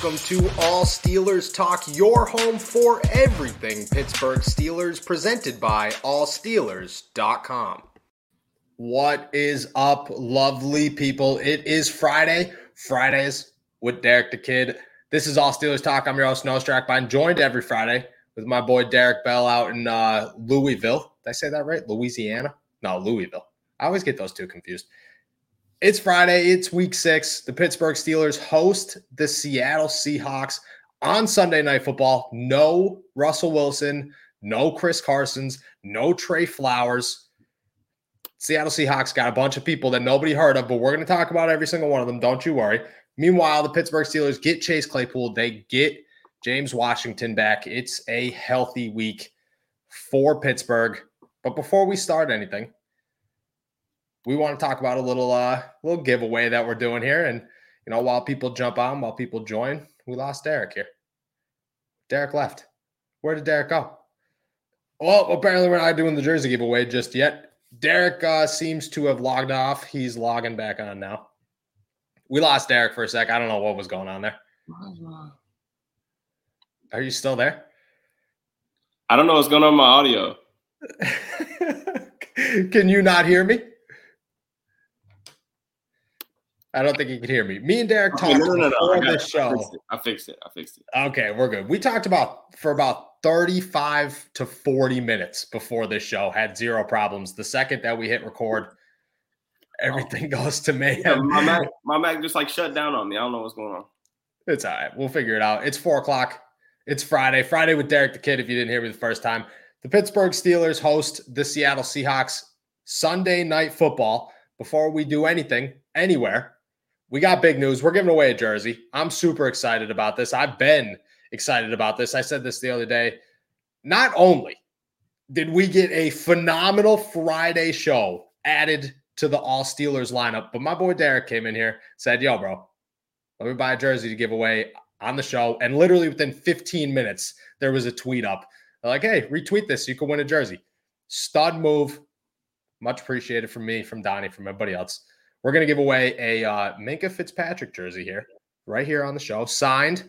welcome to All Steelers Talk, your home for everything Pittsburgh Steelers, presented by allsteelers.com. What is up, lovely people? It is Friday, Fridays with Derek the Kid. This is All Steelers Talk. I'm your host, Noah Strackbein, I'm joined every Friday with my boy Derek Bell out in uh, Louisville. Did I say that right? Louisiana? No, Louisville. I always get those two confused. It's Friday. It's week six. The Pittsburgh Steelers host the Seattle Seahawks on Sunday Night Football. No Russell Wilson, no Chris Carson's, no Tre Flowers. Seattle Seahawks got a bunch of people that nobody heard of, but we're going to talk about every single one of them. Don't you worry. Meanwhile, the Pittsburgh Steelers get Chase Claypool. They get James Washington back. It's a healthy week for Pittsburgh. But before we start anything, we want to talk about a little uh little giveaway that we're doing here. And you know, while people jump on, while people join, we lost Derek here. Derek left. Where did Derek go? Well, apparently we're not doing the jersey giveaway just yet. Derek uh, seems to have logged off. He's logging back on now. We lost Derek for a sec. I don't know what was going on there. Are you still there? I don't know what's going on with my audio. Can you not hear me? I don't think you can hear me. Me and Derek oh, talked no, no, no, before this show. I fixed, I fixed, it. I fixed it. Okay, we're good. We talked about for about 35 to 40 minutes before this show, had zero problems. The second that we hit record, everything oh. goes to mayhem. Yeah, my Mac, my Mac just like shut down on me. I don't know what's going on. It's all right. We'll figure it out. It's four o'clock. It's Friday. Friday with Derek the Kid. If you didn't hear me the first time, the Pittsburgh Steelers host the Seattle Seahawks Sunday night football. Before we do anything, anywhere, we got big news. We're giving away a jersey. I'm super excited about this. I've been excited about this. I said this the other day. Not only did we get a phenomenal Friday show added to the All Steelers lineup, but my boy Derek came in here, said, Yo, bro, let me buy a jersey to give away on the show. And literally within 15 minutes, there was a tweet up. They're like, hey, retweet this. You can win a jersey. Stud move. Much appreciated from me, from Donnie, from everybody else. We're going to give away a uh, Minkah Fitzpatrick jersey here, right here on the show, signed.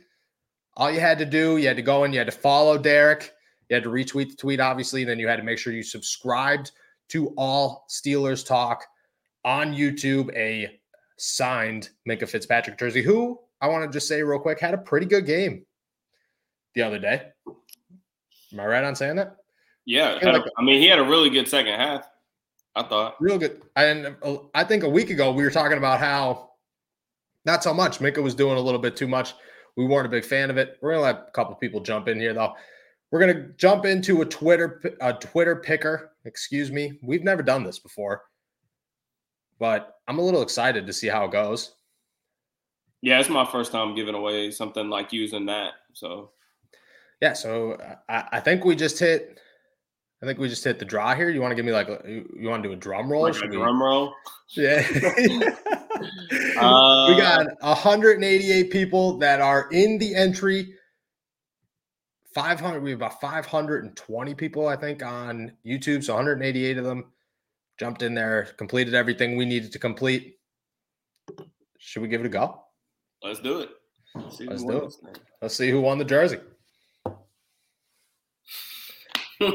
All you had to do, you had to go in, you had to follow Derek, you had to retweet the tweet, obviously, and then you had to make sure you subscribed to All Steelers Talk on YouTube, a signed Minkah Fitzpatrick jersey, who I want to just say real quick had a pretty good game the other day. Am I right on saying that? Yeah, I, like, a, I mean, he had a really good second half. I thought real good. And uh, I think a week ago we were talking about how not so much Minkah was doing a little bit too much. We weren't a big fan of it. We're gonna let a couple people jump in here though. We're gonna jump into a Twitter a Twitter picker. Excuse me. We've never done this before, but I'm a little excited to see how it goes. Yeah, it's my first time giving away something like using that. So yeah, so I, I think we just hit I think we just hit the draw here. You want to give me like you want to do a drum roll? Like a drum roll? Yeah. uh, we got 188 people that are in the entry. 500. We have about 520 people, I think, on YouTube. So 188 of them jumped in there, completed everything we needed to complete. Should we give it a go? Let's do it. Let's, Let's do it. Let's see who won the jersey.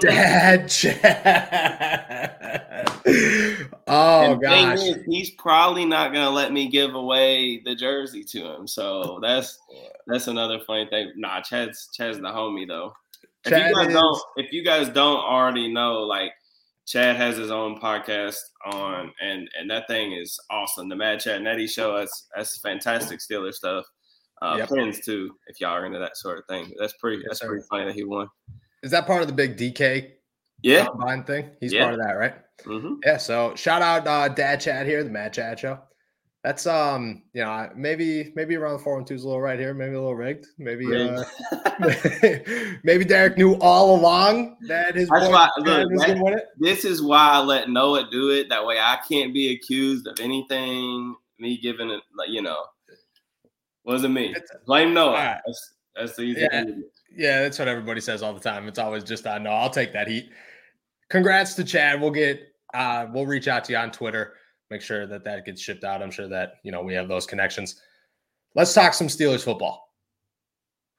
Dad Chad. oh gosh. Is, he's probably not gonna let me give away the jersey to him. So that's that's another funny thing. Nah, Chad's Chad's the homie though. If you guys is... don't if you guys don't already know, like Chad has his own podcast on and and that thing is awesome. The Mad Chat Netty show, that's that's fantastic Steeler stuff. Uh yep. Pins too, if y'all are into that sort of thing. That's pretty yes, that's sir. pretty funny that he won. Is that part of the big DK yeah combine thing? He's yeah. part of that, right? Mm-hmm. Yeah. So shout out uh, Dad Chat here, the Mad Chat Show. That's um, you know, maybe maybe around the four and two is a little right here, maybe a little rigged, maybe rigged. uh, maybe Derek knew all along that his That's why, look, that, win it. This is why I let Noah do it. That way, I can't be accused of anything. Me giving it, like you know, wasn't me. Blame Noah. Right. That's, that's the easy yeah. Yeah, that's what everybody says all the time. It's always just I know I'll take that heat. Congrats to Chad. We'll get uh we'll reach out to you on Twitter. Make sure that that gets shipped out. I'm sure that, you know, we have those connections. Let's talk some Steelers football.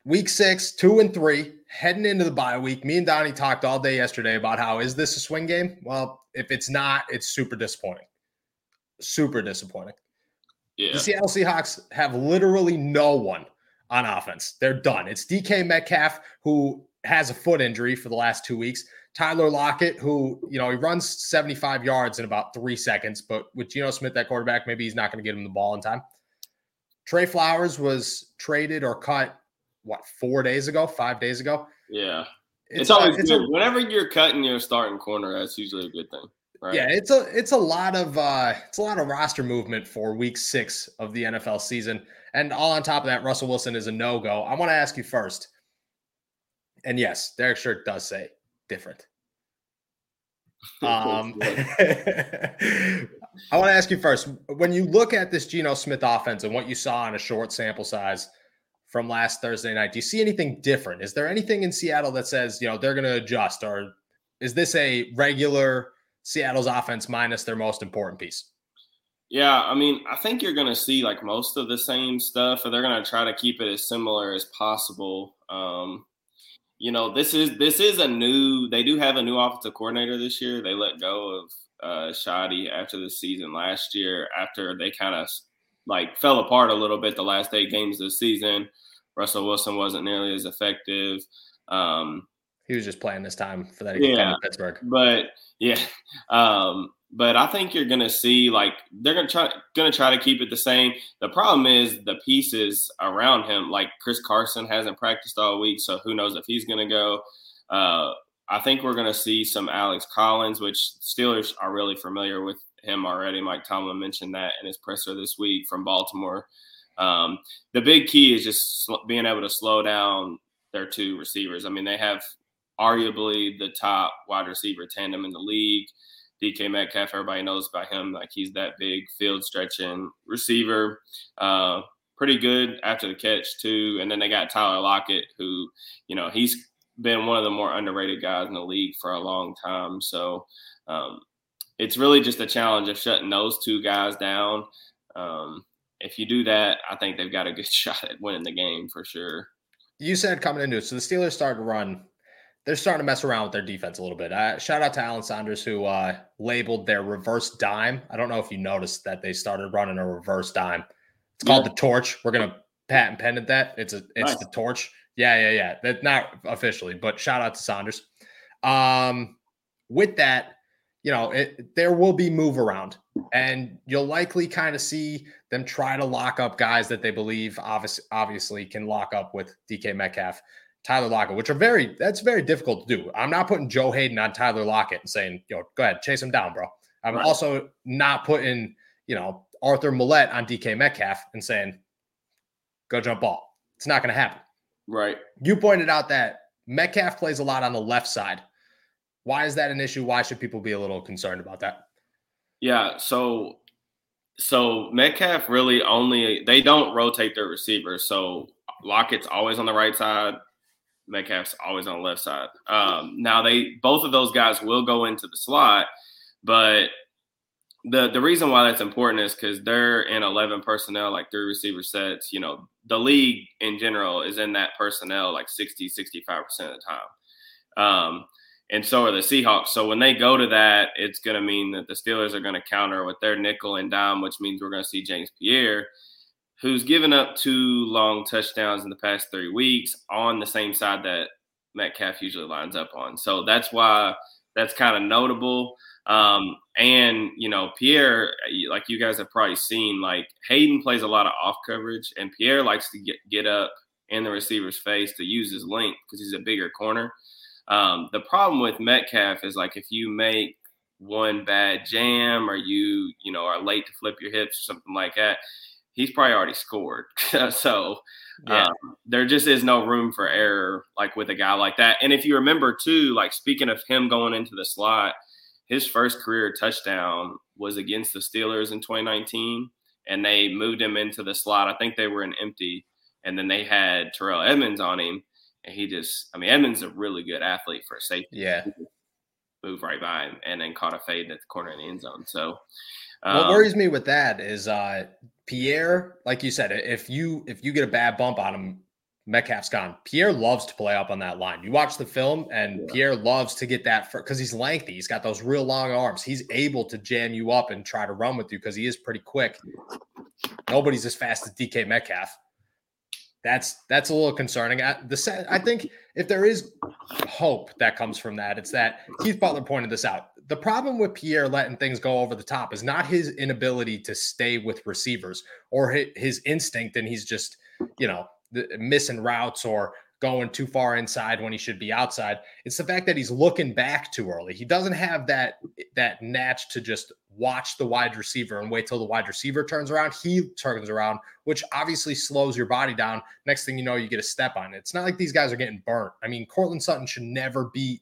week six, two and three, heading into the bye week. Me and Donnie talked all day yesterday about how is this a swing game? Well, if it's not, it's super disappointing. Super disappointing. Yeah. The Seattle Seahawks have literally no one on offense. They're done. It's DK Metcalf who has a foot injury for the last two weeks. Tyler Lockett, who, you know, he runs 75 yards in about three seconds, but with Geno Smith, that quarterback, maybe he's not going to get him the ball in time. Tre Flowers was traded or cut, what, four days ago, five days ago? Yeah. It's, it's always it's good. A, Whenever you're cutting your starting corner, that's usually a good thing. Right? Yeah, it's a it's a lot of uh it's a lot of roster movement for week six of the NFL season. And all on top of that, Russell Wilson is a no-go. I want to ask you first. And yes, Derek Shirt does say different. Um, I want to ask you first when you look at this Geno Smith offense and what you saw in a short sample size from last Thursday night, do you see anything different? Is there anything in Seattle that says, you know, they're going to adjust, or is this a regular Seattle's offense minus their most important piece? Yeah, I mean, I think you're going to see like most of the same stuff, or they're going to try to keep it as similar as possible. Um, you know, this is this is a new. They do have a new offensive coordinator this year. They let go of uh, Schotty after the season last year, after they kind of like fell apart a little bit the last eight games of the season. Russell Wilson wasn't nearly as effective. Um, he was just playing this time for that yeah, Pittsburgh. But yeah, um, but I think you're gonna see like they're gonna try gonna try to keep it the same. The problem is the pieces around him. Like Chris Carson hasn't practiced all week, so who knows if he's gonna go. Uh, I think we're gonna see some Alex Collins, which Steelers are really familiar with him already. Mike Tomlin mentioned that in his presser this week from Baltimore. Um, the big key is just being able to slow down their two receivers. I mean, they have arguably the top wide receiver tandem in the league. DK Metcalf, everybody knows about him. Like he's that big field stretching receiver. Uh, pretty good after the catch too. And then they got Tyler Lockett, who, you know, he's been one of the more underrated guys in the league for a long time. So um, it's really just a challenge of shutting those two guys down. Um, if you do that, I think they've got a good shot at winning the game for sure. You said coming into it, so the Steelers started to run they're starting to mess around with their defense a little bit. Uh, shout out to Alan Saunders who uh, labeled their reverse dime. I don't know if you noticed that they started running a reverse dime. It's called yeah. the torch. We're gonna patent pendant that. It's a it's nice. the torch. Yeah, yeah, yeah. That not officially, but shout out to Saunders. Um, with that, you know, it, there will be move around, and you'll likely kind of see them try to lock up guys that they believe obviously obviously can lock up with DK Metcalf. Tyler Lockett, which are very that's very difficult to do. I'm not putting Joe Haden on Tyler Lockett and saying, yo, go ahead, chase him down, bro. I'm right. also not putting, you know, Arthur Maulet on DK Metcalf and saying, go jump ball. It's not going to happen. Right. You pointed out that Metcalf plays a lot on the left side. Why is that an issue? Why should people be a little concerned about that? Yeah. So, so Metcalf really only they don't rotate their receivers. So Lockett's always on the right side. Metcalf's always on the left side. Um, now they both of those guys will go into the slot, but the the reason why that's important is because they're in 11 personnel, like three receiver sets. You know, the league in general is in that personnel like 60, 65% of the time. Um, and so are the Seahawks. So when they go to that, it's going to mean that the Steelers are going to counter with their nickel and dime, which means we're going to see James Pierre who's given up two long touchdowns in the past three weeks on the same side that Metcalf usually lines up on. So that's why that's kind of notable. Um, and you know, Pierre, like you guys have probably seen, like Haden plays a lot of off coverage, and Pierre likes to get get up in the receiver's face to use his length because he's a bigger corner. Um, the problem with Metcalf is like if you make one bad jam or you you know are late to flip your hips or something like that, he's probably already scored. so yeah. um, there just is no room for error like with a guy like that. And if you remember too, like speaking of him going into the slot, his first career touchdown was against the Steelers in 2019, and they moved him into the slot. I think they were in empty, and then they had Terrell Edmunds on him, and he just, I mean, Edmonds is a really good athlete for a safety. Yeah. Move right by him and then caught a fade at the corner of the end zone. So, what um, worries me with that is uh, Pierre, like you said, if you if you get a bad bump on him, Metcalf's gone. Pierre loves to play up on that line. You watch the film, and yeah. Pierre loves to get that because he's lengthy. He's got those real long arms. He's able to jam you up and try to run with you because he is pretty quick. Nobody's as fast as DK Metcalf. That's that's a little concerning. I, the I think if there is hope that comes from that, it's that Keith Butler pointed this out. The problem with Pierre letting things go over the top is not his inability to stay with receivers or his instinct, and he's just you know missing routes or going too far inside when he should be outside. It's the fact that he's looking back too early. He doesn't have that that natch to just watch the wide receiver and wait till the wide receiver turns around. He turns around, which obviously slows your body down. Next thing you know, you get a step on it. It's not like these guys are getting burnt. I mean, Courtland Sutton should never beat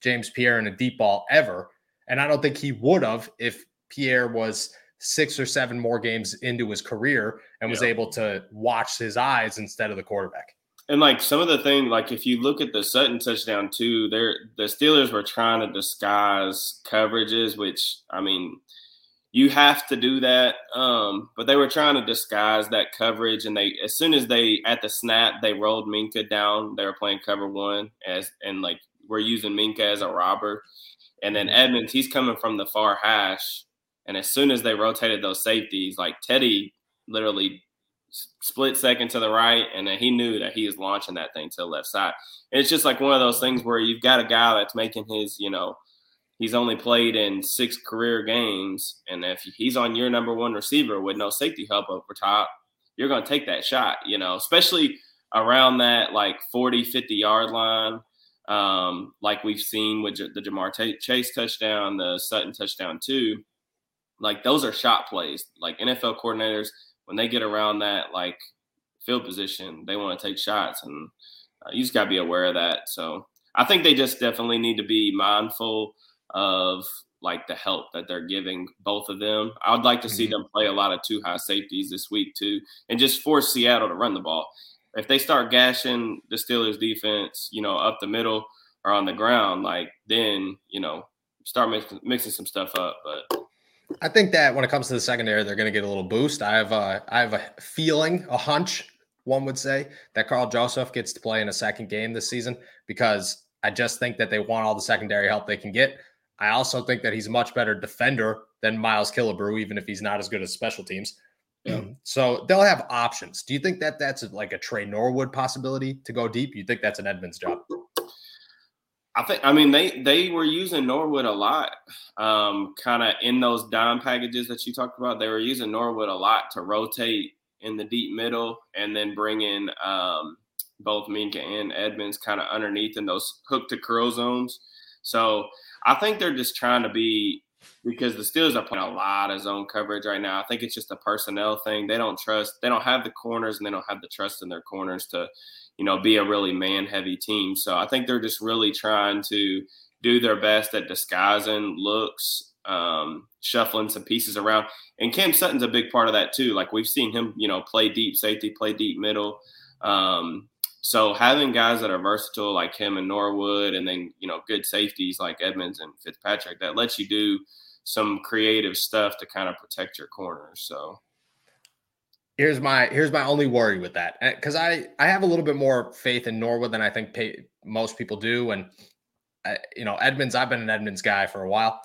James Pierre in a deep ball ever. And I don't think he would have if Pierre was six or seven more games into his career and was yeah. able to watch his eyes instead of the quarterback. And like some of the thing, like if you look at the Sutton touchdown too, there the Steelers were trying to disguise coverages, which I mean, you have to do that. Um, but they were trying to disguise that coverage, and they as soon as they at the snap they rolled Minkah down, they were playing cover one as and like we're using Minkah as a robber, and then. Edmunds he's coming from the far hash, and as soon as they rotated those safeties, like Teddy literally split second to the right, and then he knew that he was launching that thing to the left side. It's just like one of those things where you've got a guy that's making his, you know, he's only played in six career games, and if he's on your number one receiver with no safety help over top, you're going to take that shot, you know, especially around that like 40, 50 yard line. Um, like we've seen with the Ja'Marr Chase touchdown, the Sutton touchdown too like those are shot plays. Like NFL coordinators, when they get around that like field position, they want to take shots, and uh, you just got to be aware of that. So I think they just definitely need to be mindful of like the help that they're giving both of them. I would like to see mm-hmm. them play a lot of two high safeties this week too, and just force Seattle to run the ball. If they start gashing the Steelers defense, you know, up the middle or on the ground, like then you know start mixing, mixing some stuff up. But I think that when it comes to the secondary, they're going to get a little boost. I have a, I have a feeling, a hunch, one would say, that Karl Joseph gets to play in a second game this season because I just think that they want all the secondary help they can get. I also think that he's a much better defender than Miles Killebrew, even if he's not as good as special teams. Yeah. So they'll have options. Do you think that that's like a Tre Norwood possibility to go deep? You think that's an Edmunds job? I think I mean they they were using Norwood a lot, um, kind of in those dime packages that you talked about. They were using Norwood a lot to rotate in the deep middle and then bring in um, both Minkah and Edmunds kind of underneath in those hook to curl zones. So I think they're just trying to be because the Steelers are playing a lot of zone coverage right now. I think it's just a personnel thing. They don't trust. They don't have the corners and they don't have the trust in their corners to you know, be a really man heavy team. So I think they're just really trying to do their best at disguising looks, um, shuffling some pieces around. And Cam Sutton's a big part of that too. Like we've seen him, you know, play deep safety, play deep middle. Um, so having guys that are versatile like him and Norwood, and then you know good safeties like Edmunds and Fitzpatrick, that lets you do some creative stuff to kind of protect your corners. So Here's my here's my only worry with that because I I have a little bit more faith in Norwood than I think pay, most people do, and I, you know Edmunds. I've been an Edmunds guy for a while.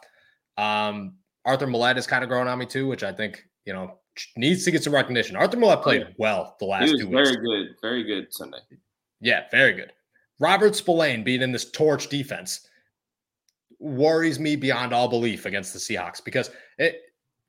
Um, Arthur Maulet has kind of grown on me too, which I think you know needs to get some recognition. Arthur Maulet played well the last two weeks. Very good, very good Sunday. Yeah, very good. Robert Spillane being in this torch defense worries me beyond all belief against the Seahawks because it,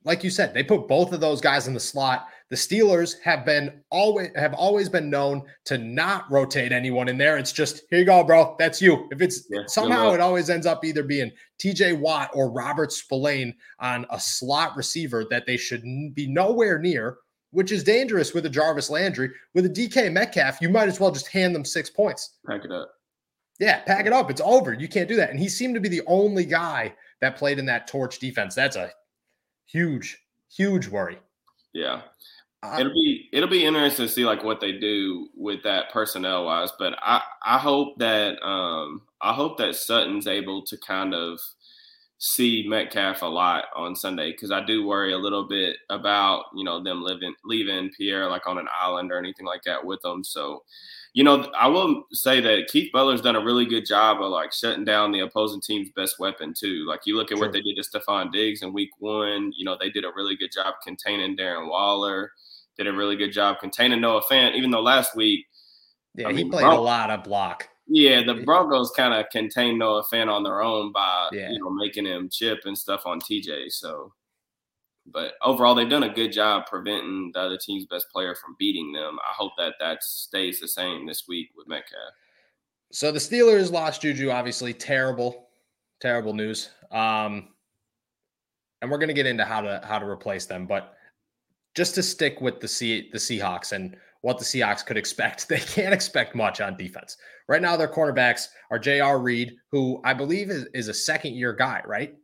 like you said, they put both of those guys in the slot. The Steelers have been always have always been known to not rotate anyone in there. It's just here you go, bro. That's you. If it's yeah, somehow it always ends up either being TJ Watt or Robert Spillane on a slot receiver that they should be nowhere near, which is dangerous with a Jarvis Landry. With a DK Metcalf, you might as well just hand them six points. Pack it up. Yeah, pack it up. It's over. You can't do that. And he seemed to be the only guy that played in that torch defense. That's a huge, huge worry. Yeah. it'll be it'll be interesting to see like what they do with that personnel wise, but I I hope that um I hope that Sutton's able to kind of see Metcalf a lot on Sunday because I do worry a little bit about you know them living leaving Pierre like on an island or anything like that with them. So, you know, I will say that Keith Butler's done a really good job of like shutting down the opposing team's best weapon too. Like you look at True. what they did to Stefon Diggs in Week One. You know, they did a really good job containing Darren Waller. Did a really good job containing Noah Fant, even though last week. Yeah, I he played a lot of block. Yeah, the Broncos kind of contained Noah Fant on their own by yeah. you know making him chip and stuff on TJ. So, but overall, they've done a good job preventing the other team's best player from beating them. I hope that that stays the same this week with Metcalf. So the Steelers lost Juju. Obviously, terrible, terrible news. Um, and we're going to get into how to how to replace them, but just to stick with the C, the Seahawks and what the Seahawks could expect. They can't expect much on defense. Right now, their cornerbacks are J.R. Reed, who I believe is, is a second year guy, right?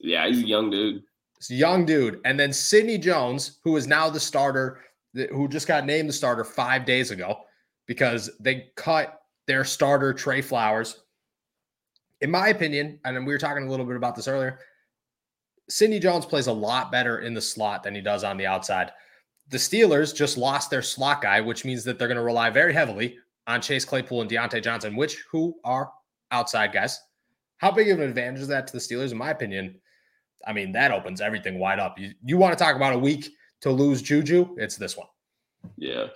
Yeah, he's a young dude. It's a young dude. And then Sidney Jones, who is now the starter, who just got named the starter five days ago because they cut their starter, Tre Flowers. In my opinion, and we were talking a little bit about this earlier, Sidney Jones plays a lot better in the slot than he does on the outside the Steelers just lost their slot guy, which means that they're going to rely very heavily on Chase Claypool and Diontae Johnson, which who are outside guys. How big of an advantage is that to the Steelers? In my opinion, I mean, that opens everything wide up. You, you want to talk about a week to lose Juju? It's this one. Yeah.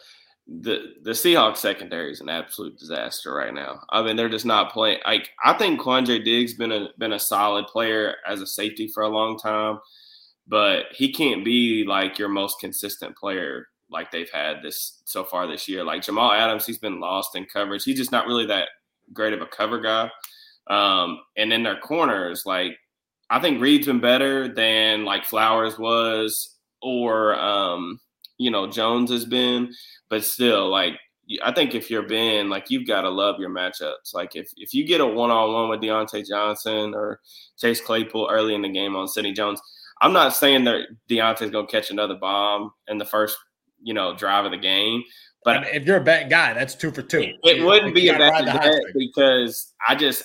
The the Seahawks secondary is an absolute disaster right now. I mean, they're just not playing. Like I think Quandre Diggs been a been a solid player as a safety for a long time but he can't be like your most consistent player like they've had this so far this year. Like Jamal Adams, he's been lost in coverage. He's just not really that great of a cover guy. Um, and then their corners, like I think Reed's been better than like Flowers was, or um, you know Jones has been, but still, like I think if you're Ben, like you've got to love your matchups. Like if if you get a one on one with Diontae Johnson or Chase Claypool early in the game on Sidney Jones, I'm not saying that Diontae's going to catch another bomb in the first, you know, drive of the game. But I mean, if you're a bet guy, that's two for two. It, it wouldn't be a bad bet because I just,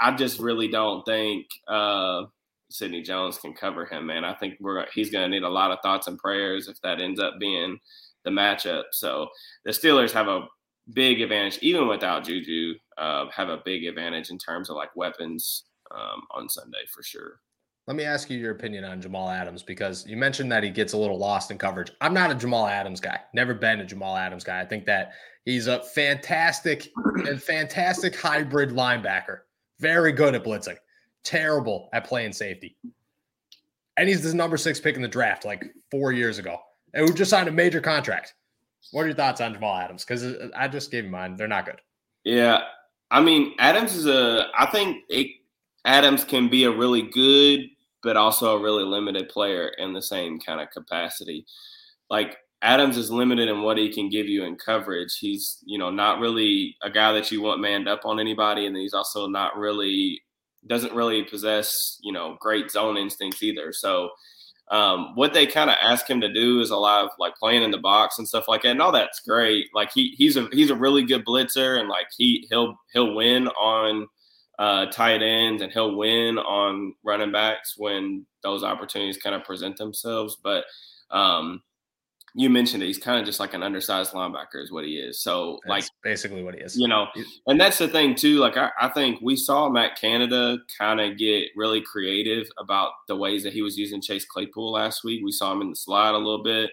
I just really don't think uh, Sidney Jones can cover him, man. I think we're he's going to need a lot of thoughts and prayers if that ends up being the matchup. So the Steelers have a big advantage, even without Juju. Uh, have a big advantage in terms of like weapons um, on Sunday for sure. Let me ask you your opinion on Jamal Adams because you mentioned that he gets a little lost in coverage. I'm not a Jamal Adams guy. Never been a Jamal Adams guy. I think that he's a fantastic and fantastic hybrid linebacker. Very good at blitzing. Terrible at playing safety. And he's the number six pick in the draft like four years ago. And we just signed a major contract. What are your thoughts on Jamal Adams? Because uh, I just gave you mine. They're not good. Yeah. I mean, Adams is a, I think it, Adams can be a really good but also a really limited player in the same kind of capacity. Like Adams is limited in what he can give you in coverage. He's, you know, not really a guy that you want manned up on anybody, and he's also not really doesn't really possess, you know, great zone instincts either. So um, what they kind of ask him to do is a lot of like playing in the box and stuff like that. And all that's great. Like he he's a he's a really good blitzer and like he he'll he'll win on uh, tight ends, and he'll win on running backs when those opportunities kind of present themselves. But um, you mentioned it, he's kind of just like an undersized linebacker, is what he is. So, that's like, basically what he is, you know. And that's the thing too. Like, I, I think we saw Matt Canada kind of get really creative about the ways that he was using Chase Claypool last week. We saw him in the slide a little bit.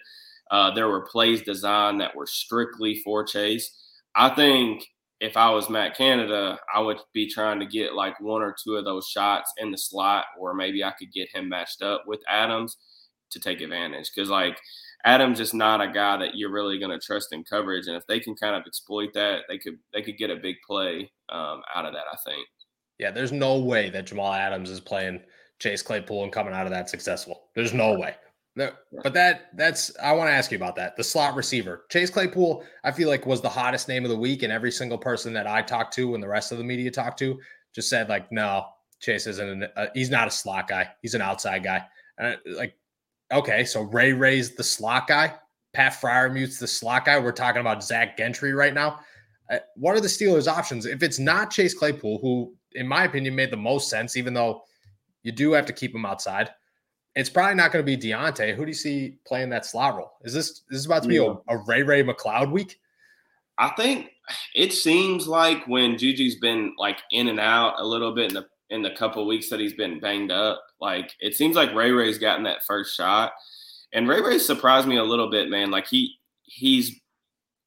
Uh, there were plays designed that were strictly for Chase. I think if I was Matt Canada, I would be trying to get like one or two of those shots in the slot, or maybe I could get him matched up with Adams to take advantage. Because like Adams is not a guy that you're really going to trust in coverage, and if they can kind of exploit that, they could they could get a big play um, out of that. I think. Yeah, there's no way that Jamal Adams is playing Chase Claypool and coming out of that successful. There's no way. No, but that that's I want to ask you about that. The slot receiver, Chase Claypool, I feel like was the hottest name of the week, and every single person that I talked to and the rest of the media talked to just said like, no, Chase isn't. An, uh, he's not a slot guy. He's an outside guy. And like, okay, so Ray Ray's the slot guy. Pat Freiermuth's the slot guy. We're talking about Zach Gentry right now. Uh, what are the Steelers' options if it's not Chase Claypool, who, in my opinion, made the most sense, even though you do have to keep him outside. It's probably not going to be Diontae. Who do you see playing that slot role? Is this this is about to be yeah. a, a Ray Ray McCloud week? I think it seems like when Juju's been like in and out a little bit in the in the couple weeks that he's been banged up, like it seems like Ray Ray's gotten that first shot. And Ray Ray surprised me a little bit, man. Like he he's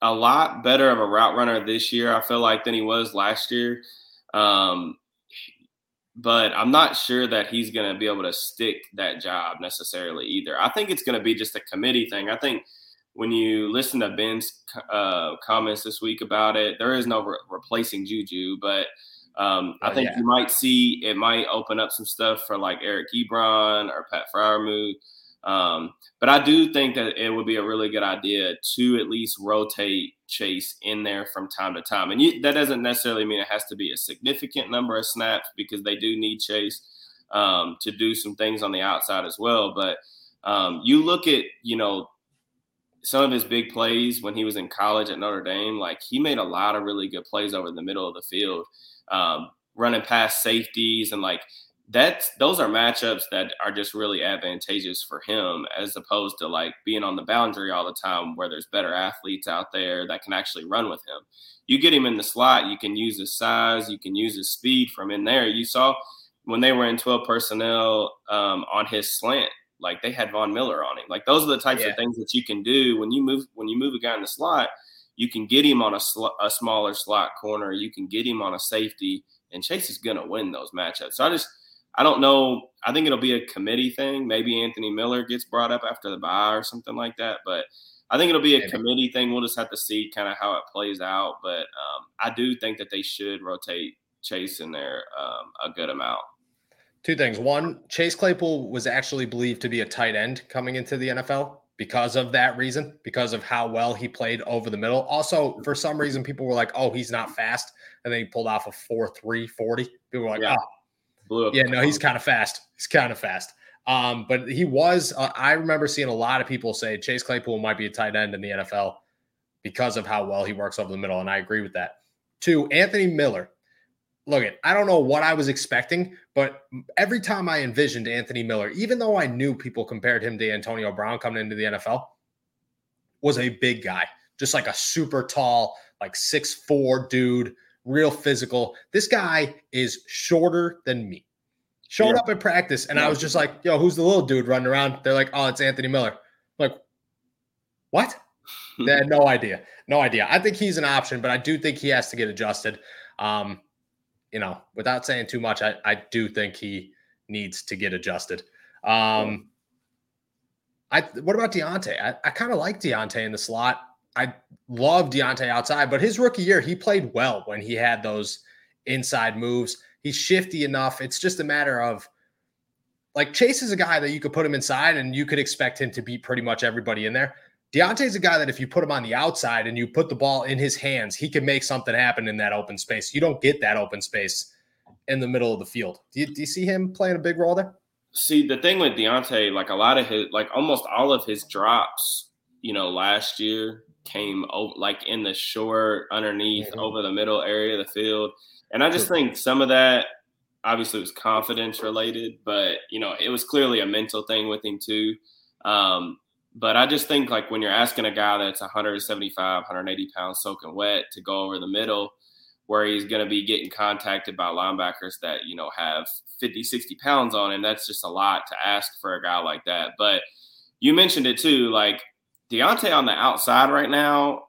a lot better of a route runner this year, I feel like, than he was last year. Um, but I'm not sure that he's going to be able to stick that job necessarily either. I think it's going to be just a committee thing. I think when you listen to Ben's uh, comments this week about it, there is no re- replacing Juju, but um, I oh, think yeah. you might see it might open up some stuff for like Eric Ebron or Pat Freiermuth um, but I do think that it would be a really good idea to at least rotate Chase in there from time to time. And you, that doesn't necessarily mean it has to be a significant number of snaps because they do need Chase um, to do some things on the outside as well. But um, you look at, you know, some of his big plays when he was in college at Notre Dame, like he made a lot of really good plays over the middle of the field, um, running past safeties and like that's those are matchups that are just really advantageous for him as opposed to like being on the boundary all the time where there's better athletes out there that can actually run with him. You get him in the slot, you can use his size, you can use his speed from in there. You saw when they were in 12 personnel um, on his slant, like they had Von Miller on him. Like those are the types yeah. of things that you can do when you move when you move a guy in the slot. You can get him on a, sl- a smaller slot corner. You can get him on a safety, and Chase is going to win those matchups. So I just I don't know. I think it'll be a committee thing. Maybe Anthony Miller gets brought up after the bye or something like that. But I think it'll be a Maybe. committee thing. We'll just have to see kind of how it plays out. But um, I do think that they should rotate Chase in there um, a good amount. Two things. One, Chase Claypool was actually believed to be a tight end coming into the NFL because of that reason, because of how well he played over the middle. Also, for some reason, people were like, oh, he's not fast. And then he pulled off a 4 3 40. People were like, yeah. oh, Blew up. Yeah, no, he's kind of fast. He's kind of fast. Um, but he was. Uh, I remember seeing a lot of people say Chase Claypool might be a tight end in the NFL because of how well he works over the middle, and I agree with that. Two, Anthony Miller. Look, at I don't know what I was expecting, but every time I envisioned Anthony Miller, even though I knew people compared him to Antonio Brown coming into the NFL, was a big guy, just like a super tall, like six four dude real physical. This guy is shorter than me. Showed yeah. up at practice, and yeah. I was just like, "Yo, who's the little dude running around?" They're like, "Oh, it's Anthony Miller." I'm like, what? they had no idea, no idea. I think he's an option, but I do think he has to get adjusted. Um, you know, without saying too much, I, I do think he needs to get adjusted. Um, I what about Diontae? I, I kind of like Diontae in the slot. I love Diontae outside, but his rookie year, he played well when he had those inside moves. He's shifty enough. It's just a matter of like Chase is a guy that you could put him inside and you could expect him to beat pretty much everybody in there. Diontae's a guy that if you put him on the outside and you put the ball in his hands, he can make something happen in that open space. You don't get that open space in the middle of the field. Do you, do you see him playing a big role there? See, the thing with Diontae, like a lot of his, like almost all of his drops, you know, last year came over, like in the short underneath mm-hmm. over the middle area of the field. And I just think some of that obviously was confidence related, but you know, it was clearly a mental thing with him too. Um, but I just think like when you're asking a guy that's 175, 180 pounds soaking wet to go over the middle, where he's going to be getting contacted by linebackers that you know have 50, 60 pounds on him, that's just a lot to ask for a guy like that. But you mentioned it too, like Diontae on the outside right now.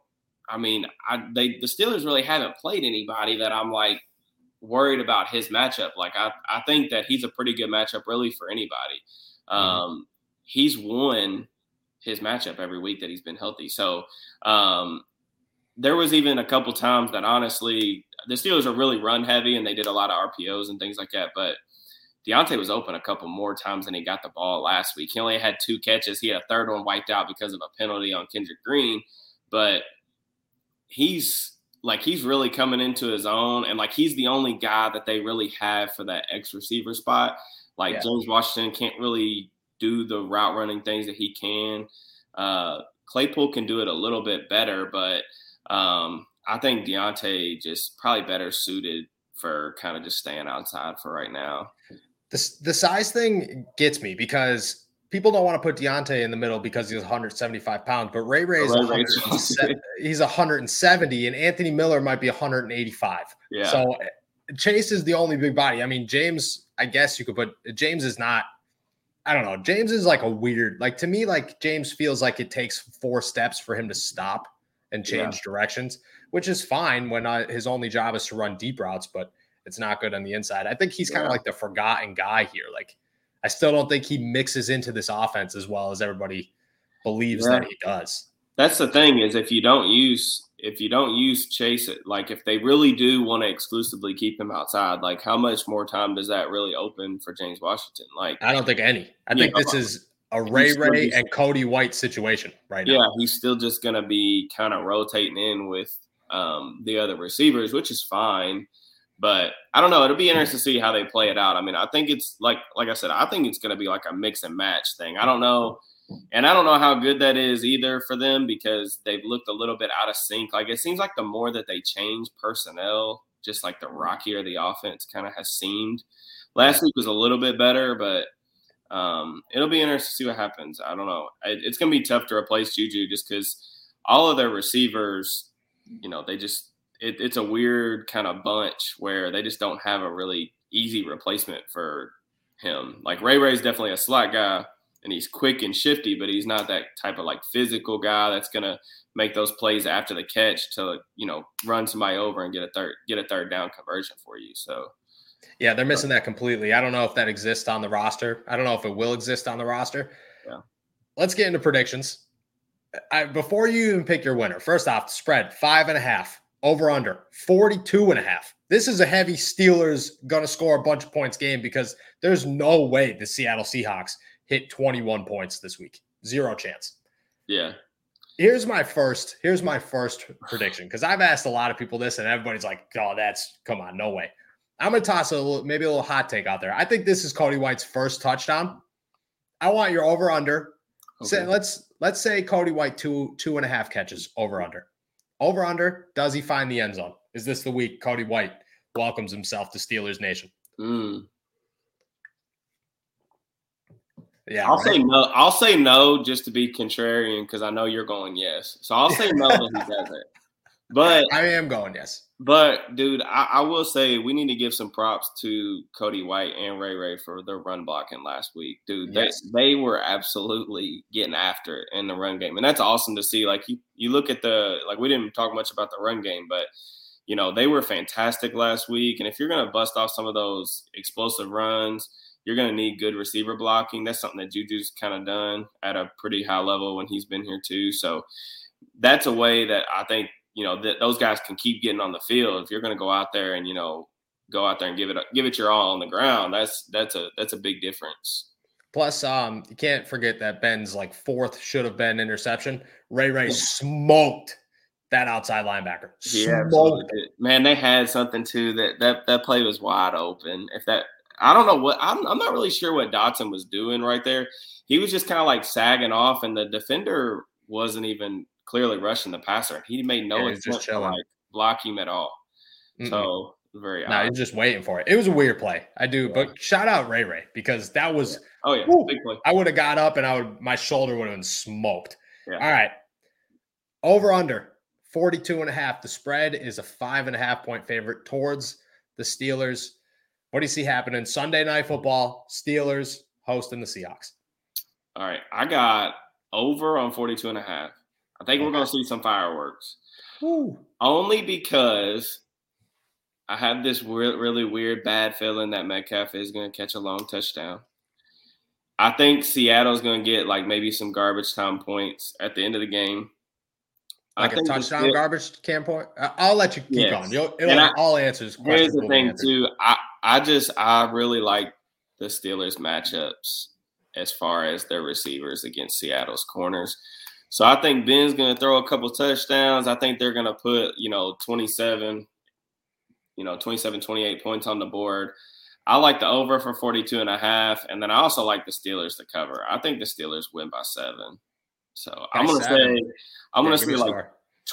I mean, I, they the Steelers really haven't played anybody that I'm like worried about his matchup. Like I, I think that he's a pretty good matchup really for anybody. Mm-hmm. Um, he's won his matchup every week that he's been healthy. So um, there was even a couple times that honestly the Steelers are really run heavy and they did a lot of RPOs and things like that. But Diontae was open a couple more times than he got the ball last week. He only had two catches. He had a third one wiped out because of a penalty on Kendrick Green, but he's like he's really coming into his own, and like he's the only guy that they really have for that X receiver spot. Like yeah. James Washington can't really do the route running things that he can. Uh, Claypool can do it a little bit better, but um, I think Diontae just probably better suited for kind of just staying outside for right now. The the size thing gets me because people don't want to put Diontae in the middle because he's 175 pounds, but Ray Ray is 170, he's 170, and Anthony Miller might be 185. Yeah. So Chase is the only big body. I mean, James, I guess you could put James is not. I don't know. James is like a weird, like to me, like James feels like it takes four steps for him to stop and change yeah. directions, which is fine when uh, his only job is to run deep routes, but it's not good on the inside. I think he's kind of like the forgotten guy here. Like I still don't think he mixes into this offense as well as everybody believes yeah. that he does. That's the thing is if you don't use if you don't use Chase it, like if they really do want to exclusively keep him outside, like how much more time does that really open for James Washington? Like I don't think any. I think know, this is a Ray Ray and Cody White situation right now. Yeah, he's still just gonna be kind of rotating in with um, the other receivers, which is fine. But I don't know. It'll be interesting to see how they play it out. I mean, I think it's like like I said, I think it's going to be like a mix and match thing. I don't know, and I don't know how good that is either for them because they've looked a little bit out of sync. Like it seems like the more that they change personnel, just like the rockier the offense kind of has seemed. Last week was a little bit better, but um, it'll be interesting to see what happens. I don't know. It's going to be tough to replace Juju just because all of their receivers, you know, they just it, it's a weird kind of bunch where they just don't have a really easy replacement for him. Like Ray Ray's definitely a slot guy and he's quick and shifty, but he's not that type of like physical guy that's gonna make those plays after the catch to you know run somebody over and get a third get a third down conversion for you. So yeah, they're uh, missing that completely. I don't know if that exists on the roster. I don't know if it will exist on the roster. Yeah. Let's get into predictions. I, before you even pick your winner, first off, spread five and a half. Over under 42 and a half. This is a heavy Steelers going to score a bunch of points game because there's no way the Seattle Seahawks hit 21 points this week. Zero chance. Yeah. Here's my first. Here's my first prediction because I've asked a lot of people this, and everybody's like, "Oh, that's come on, no way." I'm gonna toss a little, maybe a little hot take out there. I think this is Cody White's first touchdown. I want your over under. Okay. Say, let's let's say Cody White two two and a half catches over under. Over under, does he find the end zone? Is this the week Cody White welcomes himself to Steelers Nation? Mm. Yeah, I'll right? say no. I'll say no just to be contrarian because I know you're going yes. So I'll say no if he doesn't. But I am going yes. But dude, I, I, will say we need to give some props to Cody White and Ray Ray for their run blocking last week, dude. Yes. They they were absolutely getting after it in the run game, and that's awesome to see. Like you you look at the like we didn't talk much about the run game, but you know they were fantastic last week. And if you're gonna bust off some of those explosive runs, you're gonna need good receiver blocking. That's something that Juju's kind of done at a pretty high level when he's been here too. So that's a way that I think you know that those guys can keep getting on the field. If you're going to go out there and you know go out there and give it give it your all on the ground, that's that's a that's a big difference. Plus, um, you can't forget that Ben's like fourth should have been interception. Ray Ray smoked that outside linebacker. Yeah, man, they had something too that that that play was wide open. If that, I don't know what I'm. I'm not really sure what Dotson was doing right there. He was just kind of like sagging off, and the defender wasn't even clearly rushing the passer. He made no yeah, attempt to like block him at all. Mm-mm. So very. No, he's just waiting for it. It was a weird play. I do, yeah. but shout out Ray Ray because that was. Yeah. Oh yeah, big play. I would have got up and I would my shoulder would have been smoked. Yeah. All right. Over under 42 and a half. The spread is a five and a half point favorite towards the Steelers. What do you see happening Sunday night football? Steelers hosting the Seahawks. All right. I got over on 42 and a half. I think we're going to see some fireworks. Ooh. Only because I have this re- really weird, bad feeling that Metcalf is going to catch a long touchdown. I think Seattle's going to get like maybe some garbage time points at the end of the game. Like a touchdown it, garbage can point. I'll let you keep yes. going. You'll, it'll, I, all answers. Here's the thing, too. I, I just I really like the Steelers matchups as far as their receivers against Seattle's corners. So I think Ben's going to throw a couple touchdowns. I think they're going to put, you know, 27, you know, 27, 28 points on the board. I like the over for 42 and a half. And then I also like the Steelers to cover. I think the Steelers win by seven. So by I'm going to say, I'm yeah, going to say like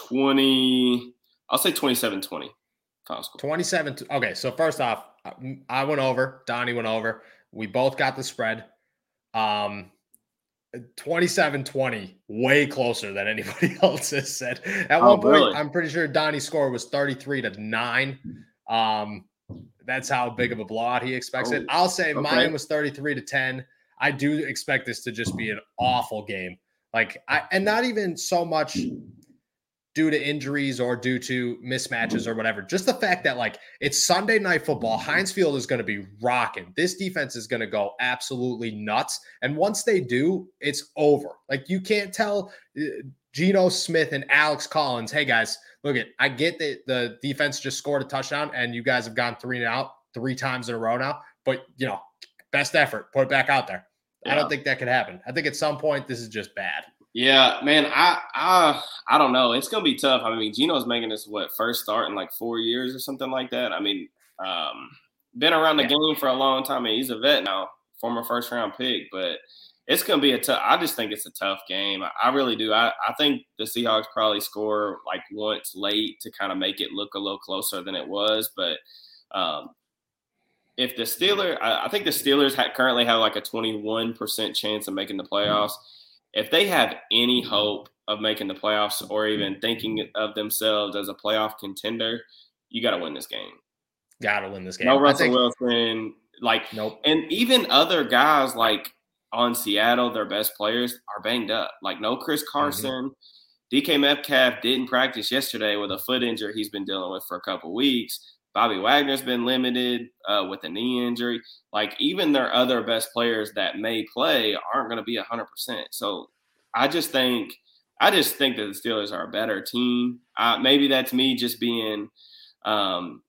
20, I'll say 27 20. 27. Okay. So first off, I went over. Donnie went over. We both got the spread. Um, 27 20, way closer than anybody else has said. At oh, one point, really? I'm pretty sure Donnie's score was 33 to 9. Um, that's how big of a blowout he expects oh, it. I'll say okay. mine was 33 to 10. I do expect this to just be an awful game. Like I and not even so much due to injuries or due to mismatches or whatever. Just the fact that like it's Sunday night football, Heinz Field is going to be rocking. This defense is going to go absolutely nuts. And once they do, it's over. Like you can't tell uh, Geno Smith and Alex Collins, hey guys, look at I get that the defense just scored a touchdown and you guys have gone three and out three times in a row now, but you know, best effort, put it back out there. Yeah. I don't think that could happen. I think at some point this is just bad. Yeah, man, I I I don't know. It's gonna be tough. I mean, Geno's making this what first start in like four years or something like that. I mean, um, been around the yeah. game for a long time. I mean, he's a vet now, former first round pick, but it's gonna be a tough. I just think it's a tough game. I, I really do. I I think the Seahawks probably score like once late to kind of make it look a little closer than it was, but. Um, if the Steelers, I, I think the Steelers ha- currently have like a 21% chance of making the playoffs if they have any hope of making the playoffs or even thinking of themselves as a playoff contender, you got to win this game. Got to win this game. No Russell think, Wilson, like nope. And even other guys like on Seattle, their best players are banged up. Like no Chris mm-hmm. Carson. Mm-hmm. DK Metcalf didn't practice yesterday with a foot injury he's been dealing with for a couple weeks. Bobby Wagner's been limited uh, with a knee injury. Like even their other best players that may play aren't going to be hundred percent. So I just think I just think that the Steelers are a better team. Uh, maybe that's me just being um,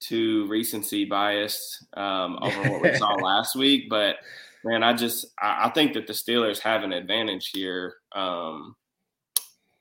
too recency biased um, over what we saw last week, but man, I just I, I, think that the Steelers have an advantage here, um,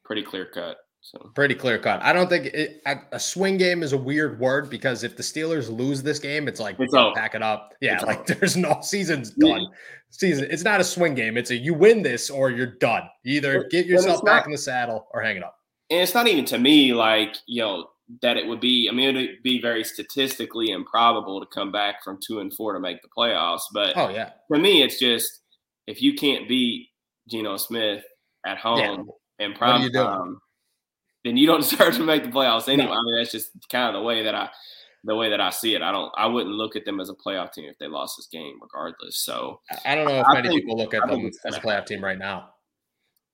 pretty clear cut. So pretty clear cut. I don't think it, a swing game is a weird word because if the Steelers lose this game, it's like it's pack it up. Yeah, it's like there's no season's done. Season. It's not a swing game. It's a you win this or you're done. You either get yourself back not, in the saddle or hang it up. And it's not even to me like you know that it would be. I mean, it would be very statistically improbable to come back from two and four to make the playoffs. But oh yeah, for me, it's just if you can't beat Geno Smith at home yeah. in prime time then you don't deserve to make the playoffs anyway. No. I mean, that's just kind of the way that I the way that I see it. I don't I wouldn't look at them as a playoff team if they lost this game regardless. So I don't know if I many think, people look at them as a playoff team right now.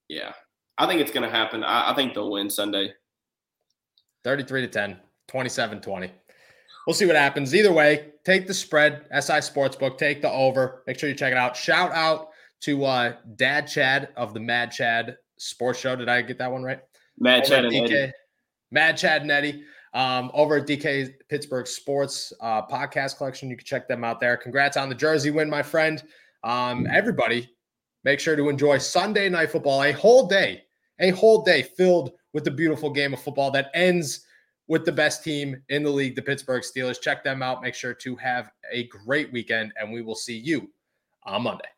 Yeah. I think it's gonna happen. I, I think they'll win Sunday. 33 to 10, 27 20. We'll see what happens. Either way, take the spread, SI Sportsbook, take the over. Make sure you check it out. Shout out to uh, Dad Chad of the Mad Chad Sports Show. Did I get that one right? Mad Chad and DK, Eddie. Mad Chad and Eddie. Um, over at DK Pittsburgh Sports uh, podcast collection. You can check them out there. Congrats on the jersey win, my friend. Um, everybody, make sure to enjoy Sunday night football, a whole day, a whole day filled with the beautiful game of football that ends with the best team in the league, the Pittsburgh Steelers. Check them out. Make sure to have a great weekend, and we will see you on Monday.